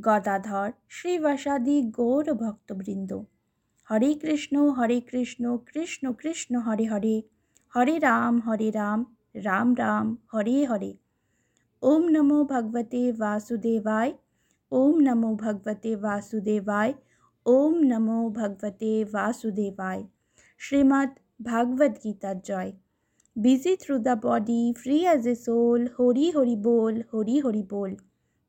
গদাধর শ্রীবাসাদি গৌর ভক্তবৃন্দ। হরে কৃষ্ণ হরে কৃষ্ণ কৃষ্ণ কৃষ্ণ হরে হরে। হরে রাম হরে রাম রাম রাম হরে হরে। ওম নমো ভগবতে বাসুদেবায় ওম নমো ভগবতে বাসুদেবায় ওম নমো ভগবতে বাসুদেবায় শ্রীমদ্ ভাগবত গীতার জয়। busy through the body, free as a soul, Hori Hori Bol, Hori Hori Bol.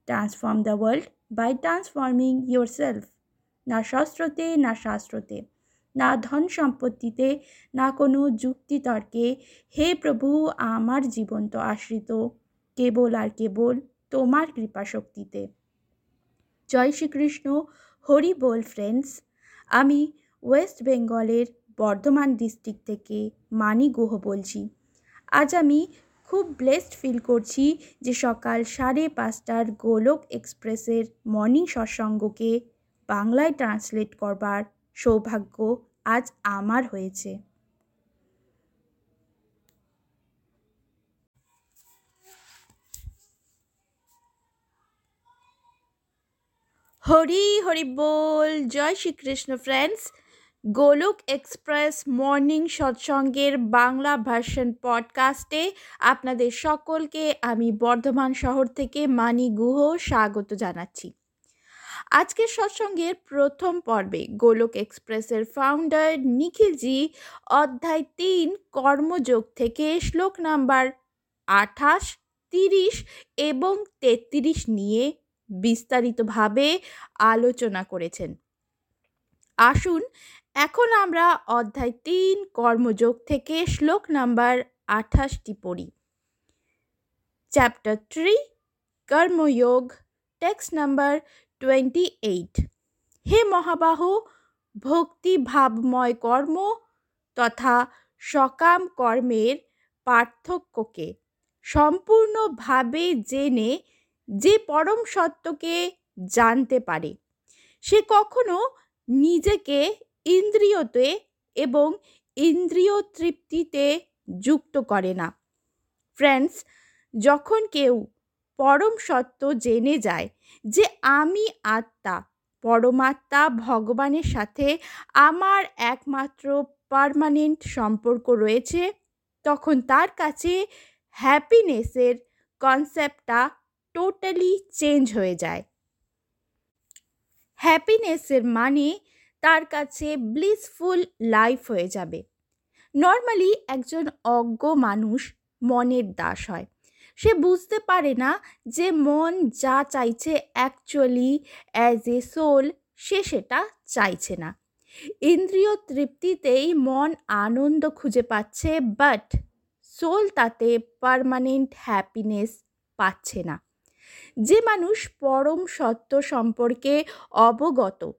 Transform the world by transforming yourself. না শস্ত্রতে, না শাস্ত্রতে, না ধন সম্পত্তিতে, না কোনো যুক্তিতর্কে, হে প্রভু, আমার জীবন তো আশ্রিত। কেবল আর কেবল তোমার কৃপা শক্তিতে জয় শ্রীকৃষ্ণ। হরি বল ফ্রেন্ডস আমি ওয়েস্ট বেঙ্গলের বর্ধমান ডিস্ট্রিক্ট থেকে মানি গুহ বলছি। আজ আমি খুব ব্লেসড ফিল করছি যে সকাল সাড়ে পাঁচটার গোলক এক্সপ্রেসের মর্নিং সৎসঙ্গকে বাংলায় ট্রান্সলেট করবার সৌভাগ্য আজ আমার হয়েছে। হরি হরি বল, জয় Shrikrishna friends Golok express morning সৎসঙ্গের Bangla version পডকাস্টে আপনাদের সকলকে আমি বর্ধমান শহর থেকে মানি গুহ স্বাগত জানাচ্ছি। আজকের সৎসঙ্গের প্রথম পর্বে গোলক এক্সপ্রেসের ফাউন্ডার নিখিলজি অধ্যায় তিন কর্মযোগ থেকে শ্লোক নাম্বার আঠাশ, তিরিশ এবং তেত্রিশ নিয়ে বিস্তারিতভাবে আলোচনা করেছেন। আসুন এখন আমরা অধ্যায় তিন, কর্মযোগ থেকে শ্লোক নাম্বার আঠাশটি পড়ি। Chapter three Karmayoga text number twenty eight হে মহাবাহ ভক্তি ভাবময় কর্ম তথা সকাম কর্মের পার্থক্যকে সম্পূর্ণভাবে জেনে যে পরম সত্যকে জানতে পারে, সে কখনো নিজেকে ইন্দ্রিয়তে এবং ইন্দ্রিয় তৃপ্তিতে যুক্ত করে না। ফ্রেন্ডস, যখন কেউ পরম সত্য জেনে যায় যে আমি আত্মা, পরমাত্মা ভগবানের সাথে আমার একমাত্র পারমানেন্ট সম্পর্ক রয়েছে, তখন তার কাছে হ্যাপিনেসের কনসেপ্টটা টোটালি চেঞ্জ হয়ে যায়। হ্যাপিনেসের মানে তার কাছে ব্লিসফুল লাইফ হয়ে যাবে। নর্মালি একজন অজ্ঞ মানুষ মনের দাস হয়। সে বুঝতে পারে না যে মন যা চাইছে অ্যাকচুয়ালি অ্যাজ এ সোল সে সেটা চাইছে না। ইন্দ্রিয় তৃপ্তিতেই মন আনন্দ খুঁজে পাচ্ছে বাট সোল তাতে পারমানেন্ট হ্যাপিনেস পাচ্ছে না। যে মানুষ পরম সত্য সম্পর্কে অবগত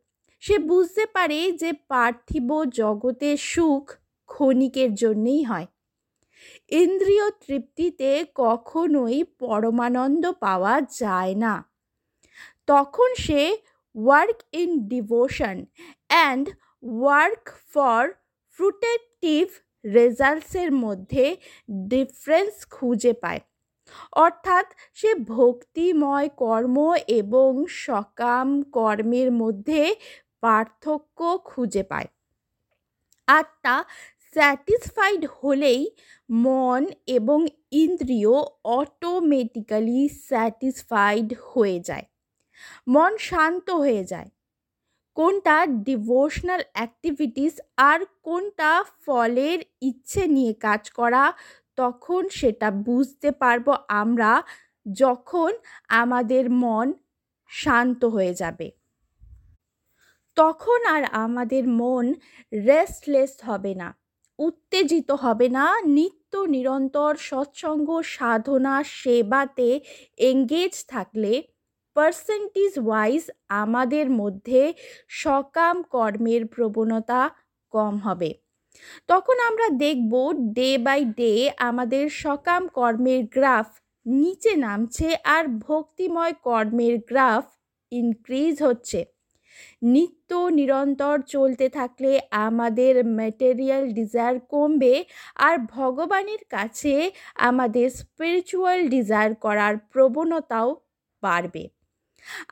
সে বুঝতে পারে যে পার্থিব জগতের সুখ ক্ষণিকের জন্যেই হয়। ইন্দ্রিয় তৃপ্তিতে কখনোই পরমানন্দ পাওয়া যায় না। তখন সে work in devotion and work for fruitive রেজাল্টসের মধ্যে ডিফারেন্স খুঁজে পায়। অর্থাৎ সে ভক্তিময় কর্ম এবং সকাম কর্মের মধ্যে পার্থক্য খুঁজে পায়। আত্মা স্যাটিসফাইড হলেই মন এবং ইন্দ্রিয় অটোমেটিক্যালি স্যাটিসফাইড হয়ে যায়। মন শান্ত হয়ে যায়। কোনটা ডিভোশনাল অ্যাক্টিভিটিস আর কোনটা ফলের ইচ্ছে নিয়ে কাজ করা, তখন সেটা বুঝতে পারব আমরা যখন আমাদের মন শান্ত হয়ে যাবে। তখন আর আমাদের মন রেস্টলেস হবে না, উত্তেজিত হবে না। নিত্য নিরন্তর সৎসঙ্গ, সাধনা, সেবাতে এঙ্গেজ থাকলে পার্সেন্টেজ ওয়াইজ আমাদের মধ্যে সকাম কর্মের প্রবণতা কম হবে। তখন আমরা দেখব ডে বাই ডে আমাদের সকাম কর্মের গ্রাফ নিচে নামছে আর ভক্তিময় কর্মের গ্রাফ ইনক্রিজ হচ্ছে। নিত্য নিরন্তর চলতে থাকলে আমাদের ম্যাটেরিয়াল ডিজায়ার কমবে আর ভগবানের কাছে আমাদের স্পিরিচুয়াল ডিজায়ার করার প্রবণতাও বাড়বে।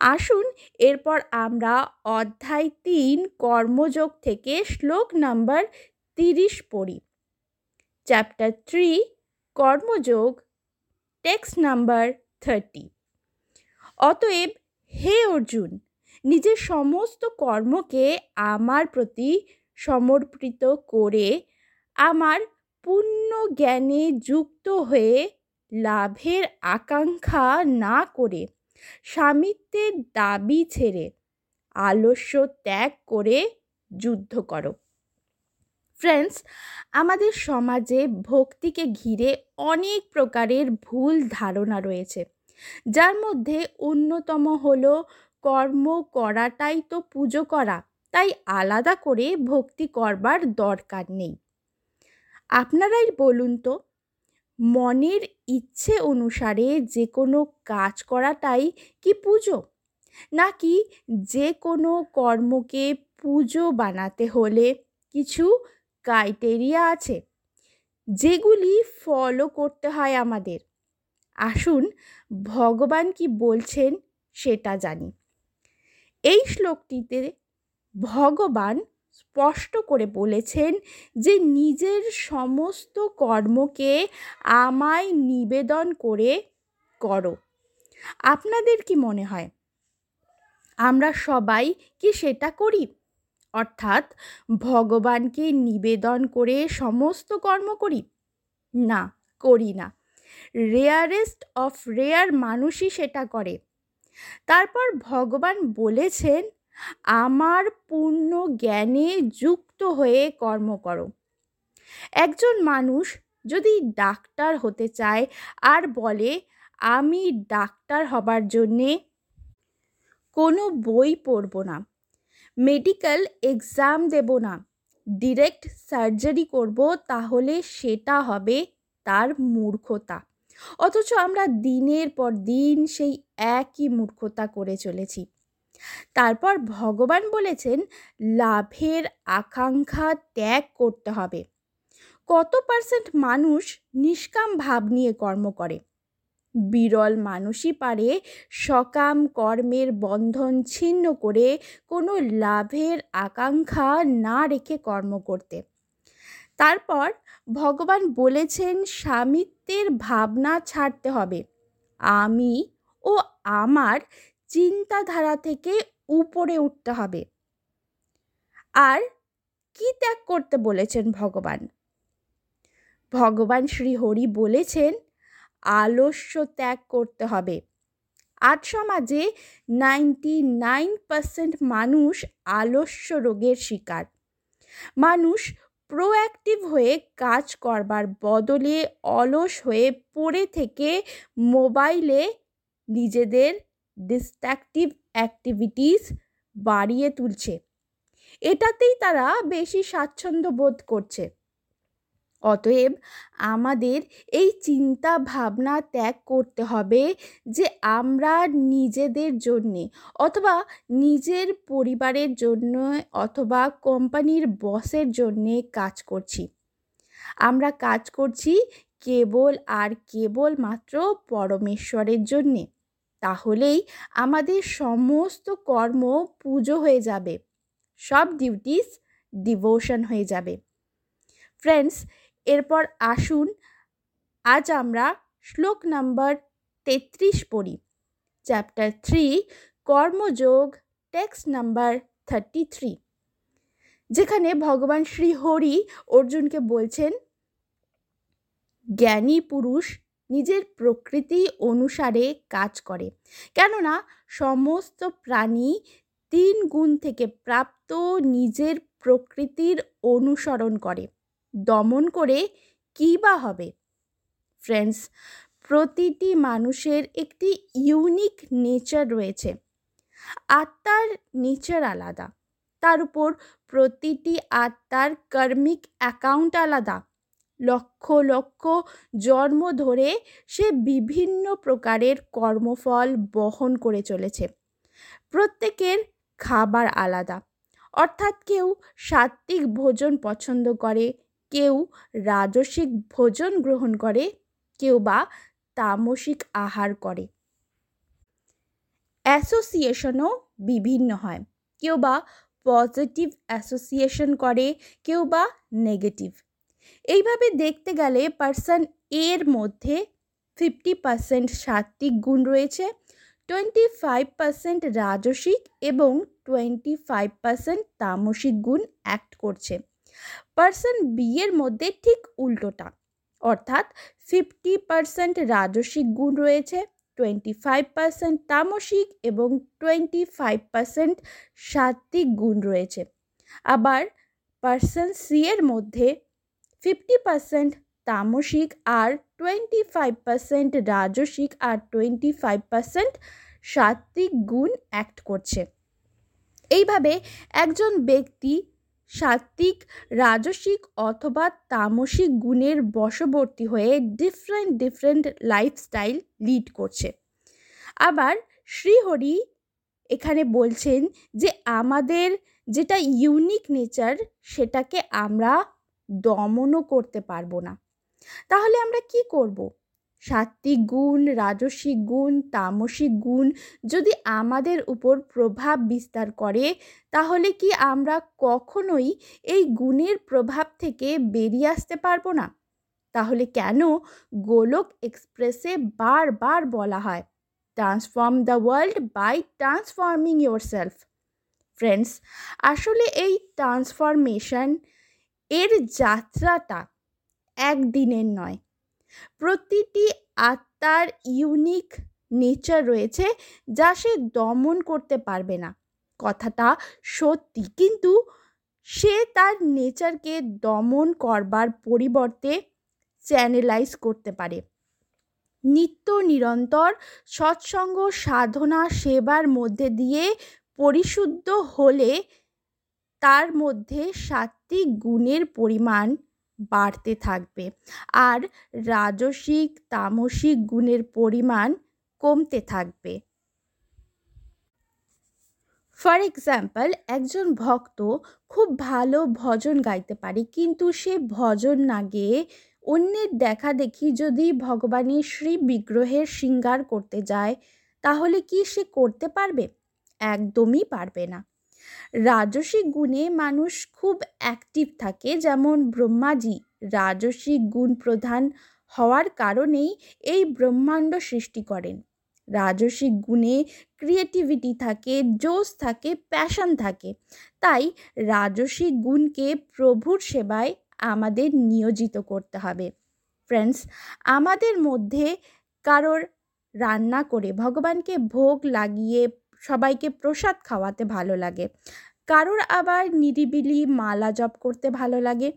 আসুন এরপর আমরা অধ্যায় তিন, কর্মযোগ থেকে শ্লোক নাম্বার তিরিশ পড়ি। Chapter three Karmayoga text number thirty অতএব, হে অর্জুন নিজের সমস্ত কর্মকে আমার প্রতি সমর্পিত করে আমার পূর্ণ জ্ঞানে যুক্ত হয়ে লাভের আকাঙ্ক্ষা না করে স্বামিত্বের দাবি ছেড়ে আলস্য ত্যাগ করে যুদ্ধ করো। ফ্রেন্ডস আমাদের সমাজে ভক্তিকে ঘিরে অনেক প্রকারের ভুল ধারণা রয়েছে। যার মধ্যে অন্যতম হলো কর্ম করাটাই তো পুজো করা, তাই আলাদা করে ভক্তি করবার দরকার নেই। আপনারাই বলুন তো, মনের ইচ্ছে অনুসারে যে কোনো কাজ করাটাই কি পুজো? নাকি যে কোনো কর্মকে পুজো বানাতে হলে কিছু ক্রাইটেরিয়া আছে, যেগুলি ফলো করতে হয় আমাদের? আসুন, ভগবান কি বলছেন সেটা জানি। এই শ্লোকটিতে ভগবান স্পষ্ট করে বলেছেন যে নিজের সমস্ত কর্মকে আমায় নিবেদন করে করো। আপনাদের কি মনে হয়? আমরা সবাই কি সেটা করি? অর্থাৎ ভগবানকে নিবেদন করে সমস্ত কর্ম করি? না করি না। রেয়ারেস্ট অফ রেয়ার মানুষই সেটা করে। তারপর ভগবান বলেছেন, আমার পূর্ণ জ্ঞানে যুক্ত হয়ে কর্ম করো। একজন মানুষ যদি ডাক্তার হতে চায় আর বলে, আমি ডাক্তার হবার জন্যে কোনো বই পড়ব না, মেডিকেল এক্সাম দেব না, ডিরেক্ট সার্জারি করব, তাহলে সেটা হবে তার মূর্খতা অথচ আমরা দিনের পর দিন সেই একই মূর্খতা করে চলেছি। তারপর ভগবান বলেছেন, লাভের আকাঙ্ক্ষা ত্যাগ করতে হবে। কত পার্সেন্ট মানুষ নিষ্কাম ভাব নিয়ে কর্ম করে। বিরল মানুষই পারে সকাম কর্মের বন্ধন ছিন্ন করে কোনো লাভের আকাঙ্ক্ষা না রেখে কর্ম করতে। তারপর ভগবান বলেছেন স্বামিত্বের ভাবনা ছাড়তে হবে। আমি ও আমার চিন্তাধারা থেকে উপরে উঠতে হবে। আর কি ত্যাগ করতে বলেছেন ভগবান? ভগবান শ্রী হরি বলেছেন, আলস্য ত্যাগ করতে হবে। আজ সমাজে নাইনটি নাইন পার্সেন্ট মানুষ আলস্য রোগের শিকার। মানুষ প্রোঅ্যাক্টিভ হয়ে কাজ করবার বদলে অলস হয়ে পড়ে থেকে মোবাইলে নিজেদের ডিস্ট্রাকটিভ অ্যাক্টিভিটিস বাড়িয়ে তুলছে। এটাতেই তারা বেশি স্বাচ্ছন্দ্য বোধ করছে। অতএব আমাদের এই চিন্তা ভাবনা ত্যাগ করতে হবে যে আমরা নিজেদের জন্যে অথবা নিজের পরিবারের জন্য অথবা কোম্পানির বসের জন্যে কাজ করছি। আমরা কাজ করছি কেবল আর কেবল মাত্র পরমেশ্বরের জন্যে। তাহলেই আমাদের সমস্ত কর্ম পুজো হয়ে যাবে। সব ডিউটিস ডিভোশন হয়ে যাবে। ফ্রেন্ডস এরপর আসুন, আজ আমরা শ্লোক নাম্বার তেত্রিশ পড়ি। Chapter three Karmayoga text number thirty three যেখানে ভগবান শ্রী হরি অর্জুনকে বলছেন, জ্ঞানী পুরুষ নিজের প্রকৃতি অনুসারে কাজ করে। কেননা সমস্ত প্রাণী তিন গুণ থেকে প্রাপ্ত নিজের প্রকৃতির অনুসরণ করে। দমন করে কী বা হবে? ফ্রেন্ডস প্রতিটি মানুষের একটি ইউনিক নেচার রয়েছে। আত্মার নেচার আলাদা। তার উপর প্রতিটি আত্মার কর্মিক অ্যাকাউন্ট আলাদা। লক্ষ লক্ষ জন্ম ধরে সে বিভিন্ন প্রকারের কর্মফল বহন করে চলেছে। প্রত্যেকের খাবার আলাদা। অর্থাৎ কেউ সাত্ত্বিক ভোজন পছন্দ করে কেউ রাজসিক ভোজন গ্রহণ করে, কেউ বা তামসিক আহার করে। অ্যাসোসিয়েশনও বিভিন্ন হয়। কেউ বা পজিটিভ অ্যাসোসিয়েশন করে, কেউ বা নেগেটিভ। এইভাবে দেখতে গেলে পার্সন এর মধ্যে ফিফটি পার্সেন্ট সাত্ত্বিক গুণ রয়েছে, টোয়েন্টি ফাইভ পার্সেন্ট রাজসিক এবং টোয়েন্টি ফাইভ পার্সেন্ট তামসিক গুণ অ্যাক্ট করছে। পার্সন বি এর মধ্যে ঠিক উল্টোটা। অর্থাৎ ফিফটি পার্সেন্ট রাজসিক গুণ রয়েছে, টোয়েন্টি ফাইভ পার্সেন্ট তামসিক এবং টোয়েন্টি ফাইভ পার্সেন্ট সাত্ত্বিক গুণ রয়েছে। আবার পার্সন সি এর মধ্যে ফিফটি পার্সেন্ট তামসিক আর টোয়েন্টি ফাইভ পার্সেন্ট রাজসিক আর টোয়েন্টি ফাইভ পার্সেন্ট সাত্ত্বিক গুণ অ্যাক্ট করছে। এইভাবে একজন ব্যক্তি সাত্ত্বিক, রাজসিক অথবা তামসিক গুণের বশবর্তী হয়ে ডিফারেন্ট ডিফারেন্ট লাইফস্টাইল লিড করছে। আবার শ্রীহরি এখানে বলছেন যে, আমাদের যেটা ইউনিক নেচার সেটাকে আমরা দমনও করতে পারব না। তাহলে আমরা কি করব? সাত্ত্বিক গুণ রাজসিক গুণ, তামসিক গুণ যদি আমাদের উপর প্রভাব বিস্তার করে, তাহলে কি আমরা কখনোই এই গুণের প্রভাব থেকে বেরিয়ে আসতে পারব না? তাহলে কেন গোলক এক্সপ্রেসে বারবার বলা হয় transform the world by transforming yourself friends আসলে এই ট্রান্সফরমেশন এর যাত্রাটা একদিনের নয় প্রতিটি আত্মার ইউনিক নেচার রয়েছে যা সে দমন করতে পারবে না। কথাটা সত্যি, কিন্তু সে তার নেচারকে দমন করবার পরিবর্তে চ্যানেলাইজ করতে পারে। নিত্য নিরন্তর সৎসঙ্গ সাধনা সেবার মধ্যে দিয়ে পরিশুদ্ধ হলে তার মধ্যে সাত্বিক গুণের পরিমাণ বাড়তে থাকবে। আর রাজসিক, তামসিক গুণের পরিমাণ কমতে থাকবে। ফর এক্সাম্পল একজন ভক্ত খুব ভালো ভজন গাইতে পারে, কিন্তু সে ভজন না গেয়ে অন্যের দেখা দেখি যদি ভগবানের শ্রী বিগ্রহের শৃঙ্গার করতে যায়, তাহলে কি সে করতে পারবে? একদমই পারবে না। রাজসিক গুণে মানুষ খুব অ্যাক্টিভ থাকে। যেমন ব্রহ্মাজি রাজসিক গুণ প্রধান হওয়ার কারণেই এই ব্রহ্মাণ্ড সৃষ্টি করেন। রাজসিক গুণে ক্রিয়েটিভিটি থাকে, জোশ থাকে প্যাশন থাকে। তাই রাজসিক গুণকে প্রভুর সেবায় আমাদের নিয়োজিত করতে হবে। ফ্রেন্ডস আমাদের মধ্যে কারোর রান্না করে ভগবানকে ভোগ লাগিয়ে সবাইকে প্রসাদ খাওয়াতে ভালো লাগে। কারোর আবার নিরিবিলি মালা জপ করতে ভালো লাগে।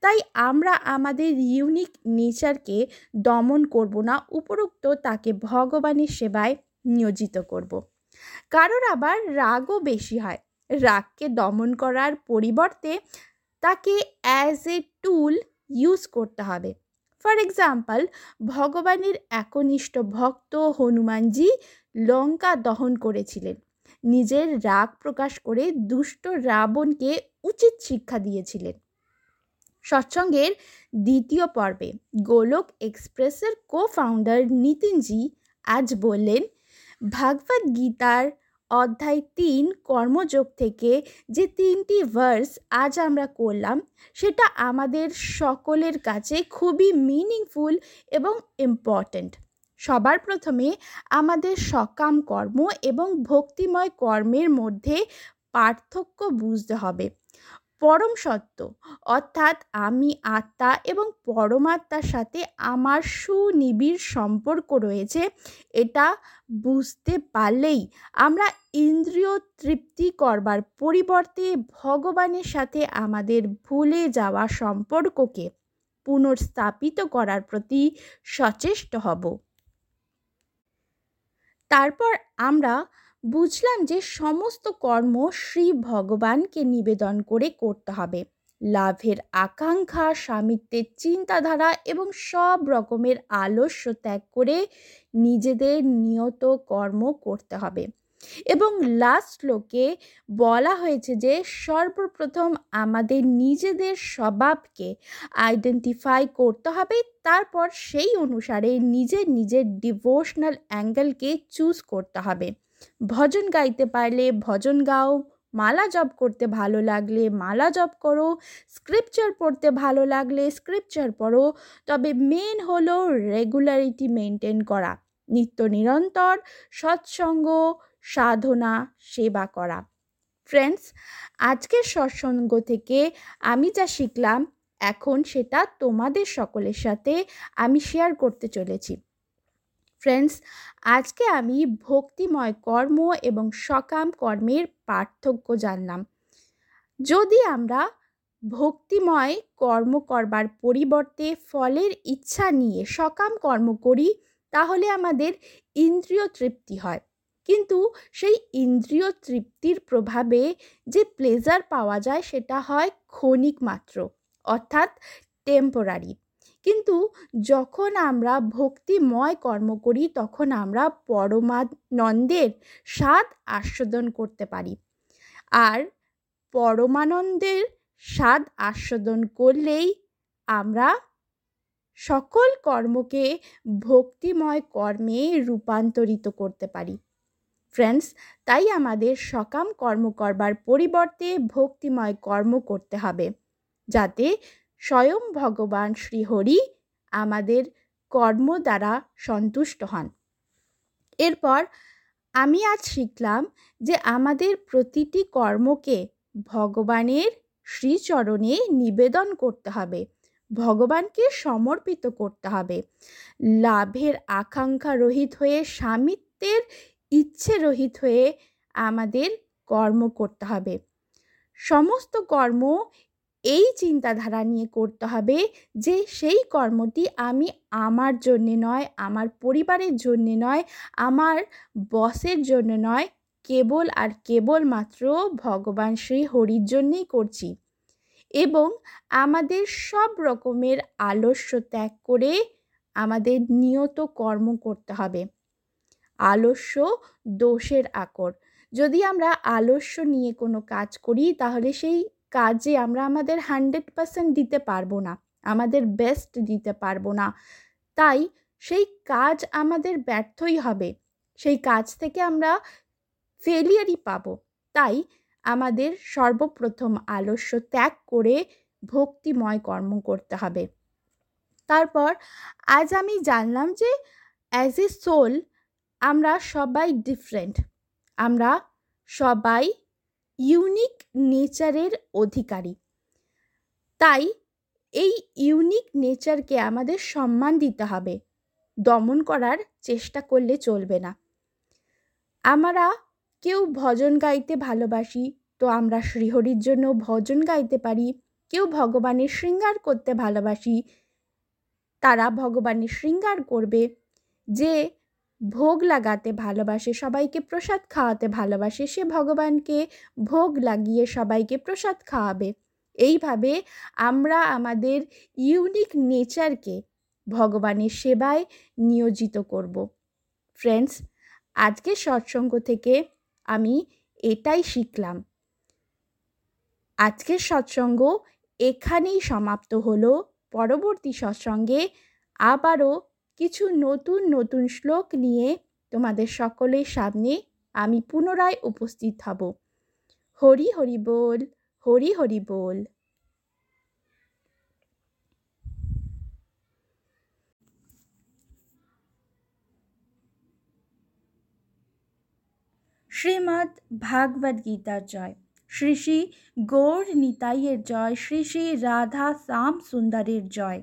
তাই আমরা আমাদের ইউনিক নেচারকে দমন করব না, উপরোক্ত তাকে ভগবানের সেবায় নিয়োজিত করব। কারোর আবার রাগও বেশি হয়। রাগকে দমন করার পরিবর্তে তাকে অ্যাজ এ টুল ইউজ করতে হবে। ফর এক্সাম্পল ভগবানের একনিষ্ঠ ভক্ত হনুমানজি লঙ্কা দহন করেছিলেন। নিজের রাগ প্রকাশ করে দুষ্ট রাবণকে উচিত শিক্ষা দিয়েছিলেন। সৎসঙ্গের দ্বিতীয় পর্বে গোলক এক্সপ্রেসের কো ফাউন্ডার নিতিনজি আজ বললেন, ভাগবত গীতার অধ্যায় তিন, কর্মযোগ থেকে যে তিনটি ভার্স আজ আমরা করলাম, সেটা আমাদের সকলের কাছে খুবই মিনিংফুল এবং ইম্পর্ট্যান্ট সবার প্রথমে আমাদের সকাম কর্ম এবং ভক্তিময় কর্মের মধ্যে পার্থক্য বুঝতে হবে। পরম সত্য। অর্থাৎ আমি, আত্মা এবং পরমাত্মার সাথে আমার সুনিবিড় সম্পর্ক রয়েছে, এটা বুঝতে পারলেই আমরা ইন্দ্রিয় তৃপ্তি করবার পরিবর্তে ভগবানের সাথে আমাদের ভুলে যাওয়া সম্পর্ককে পুনর্স্থাপিত করার প্রতি সচেষ্ট হব। তারপর আমরা বুঝলাম যে সমস্ত কর্ম শ্রী ভগবানকে নিবেদন করে করতে হবে। লাভের আকাঙ্ক্ষা, স্বামিত্বের চিন্তাধারা এবং সব রকমের আলস্য ত্যাগ করে নিজেদের নিয়ত কর্ম করতে হবে। এবং লাস্ট শ্লোকে বলা হয়েছে যে সর্বপ্রথম আমাদের নিজেদের স্বভাবকে আইডেন্টিফাই করতে হবে, তারপর সেই অনুসারে নিজের নিজের ডিভোশনাল অ্যাঙ্গেলকে চুজ করতে হবে। ভজন গাইতে পারলে ভজন গাও, মালা জপ করতে ভালো লাগলে মালা জপ করো স্ক্রিপচার পড়তে ভালো লাগলে স্ক্রিপচার পড়ো। তবে মেন হলো রেগুলারিটি মেনটেন করা, নিত্য নিরন্তর সৎসঙ্গ, সাধনা, সেবা করা। ফ্রেন্ডস আজকের সৎসঙ্গ থেকে আমি যা শিখলাম, এখন সেটা তোমাদের সকলের সাথে আমি শেয়ার করতে চলেছি। ফ্রেন্ডস আজকে আমি ভক্তিময় কর্ম এবং সকাম কর্মের পার্থক্য জানলাম। যদি আমরা ভক্তিময় কর্ম করবার পরিবর্তে ফলের ইচ্ছা নিয়ে সকাম কর্ম করি, তাহলে আমাদের ইন্দ্রিয় তৃপ্তি হয়। কিন্তু সেই ইন্দ্রিয় তৃপ্তির প্রভাবে যে প্লেজার পাওয়া যায়, সেটা হয় ক্ষণিক মাত্র, অর্থাৎ টেম্পোরারি যখন আমরা ভক্তিময় কর্ম করি, তখন আমরা পরমানন্দের স্বাদ আস্বাদন করতে পারি। আর পরমানন্দের স্বাদ আস্বাদন করলেই আমরা সকল কর্মকে ভক্তিময় কর্মে রূপান্তরিত করতে পারি। ফ্রেন্ডস, তাই আমাদের সকাম কর্ম করবার পরিবর্তে ভক্তিময় কর্ম করতে হবে, যাতে স্বয়ং ভগবান শ্রীহরি আমাদের কর্ম দ্বারা সন্তুষ্ট হন। এরপর আমি আজ শিখলাম যে আমাদের প্রতিটি কর্মকে ভগবানের শ্রীচরণে নিবেদন করতে হবে, ভগবানকে সমর্পিত করতে হবে। লাভের আকাঙ্ক্ষা রহিত হয়ে, স্বামিত্বের ইচ্ছে রহিত হয়ে আমাদের কর্ম করতে হবে। সমস্ত কর্ম এই চিন্তাধারা নিয়ে করতে হবে যে সেই কর্মটি আমি আমার জন্যে নয়, আমার পরিবারের জন্যে নয়, আমার বসের জন্য নয়, কেবল আর কেবল মাত্র ভগবান শ্রী হরির জন্যেই করছি। এবং আমাদের সব রকমের আলস্য ত্যাগ করে আমাদের নিয়ত কর্ম করতে হবে। আলস্য দোষের আকর। যদি আমরা আলস্য নিয়ে কোনো কাজ করি, তাহলে সেই কাজে আমরা আমাদের হান্ড্রেড পারসেন্ট দিতে পারব না, আমাদের বেস্ট দিতে পারব না। তাই সেই কাজ আমাদের ব্যর্থই হবে, সেই কাজ থেকে আমরা ফেলিয়ারই পাবো। তাই আমাদের সর্বপ্রথম আলস্য ত্যাগ করে ভক্তিময় কর্ম করতে হবে। তারপর আজ আমি জানলাম যে অ্যাজ এ সোল আমরা সবাই ডিফারেন্ট আমরা সবাই ইউনিক নেচারের অধিকারী। তাই এই ইউনিক নেচারকে আমাদের সম্মান দিতে হবে। দমন করার চেষ্টা করলে চলবে না। আমরা কেউ ভজন গাইতে ভালোবাসি, তো আমরা শ্রীহরির জন্য ভজন গাইতে পারি। কেউ ভগবানের শৃঙ্গার করতে ভালোবাসি, তারা ভগবানের শৃঙ্গার করবে। যে ভোগ লাগাতে ভালোবাসে, সবাইকে প্রসাদ খাওয়াতে ভালোবাসে, সে ভগবানকে ভোগ লাগিয়ে সবাইকে প্রসাদ খাওয়াবে। এইভাবে আমরা আমাদের ইউনিক নেচারকে ভগবানের সেবায় নিয়োজিত করব। ফ্রেন্ডস আজকের সৎসঙ্গ থেকে আমি এটাই শিখলাম। আজকের সৎসঙ্গ এখানেই সমাপ্ত হলো। পরবর্তী সৎসঙ্গে আবারও কিছু নতুন নতুন শ্লোক নিয়ে তোমাদের সকলের সামনে আমি পুনরায় উপস্থিত হব। হরি হরি বল, হরি হরি বল। শ্রীমদ্ ভাগবত গীতার জয়। শ্রী শ্রী গৌর নিতাইয়ের জয়, শ্রী শ্রী রাধা শ্যাম সুন্দরের জয়।